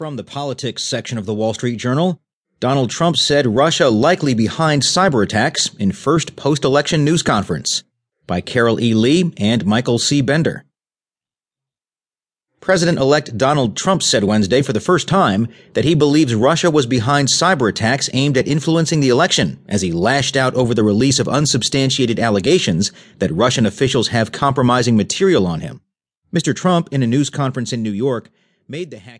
From the politics section of the Wall Street Journal, Donald Trump said Russia likely behind cyber attacks in first post election news conference by Carol E. Lee and Michael C. Bender. President elect Donald Trump said Wednesday for the first time that he believes Russia was behind cyber attacks aimed at influencing the election as he lashed out over the release of unsubstantiated allegations that Russian officials have compromising material on him. Mr. Trump, in a news conference in New York, made the hacking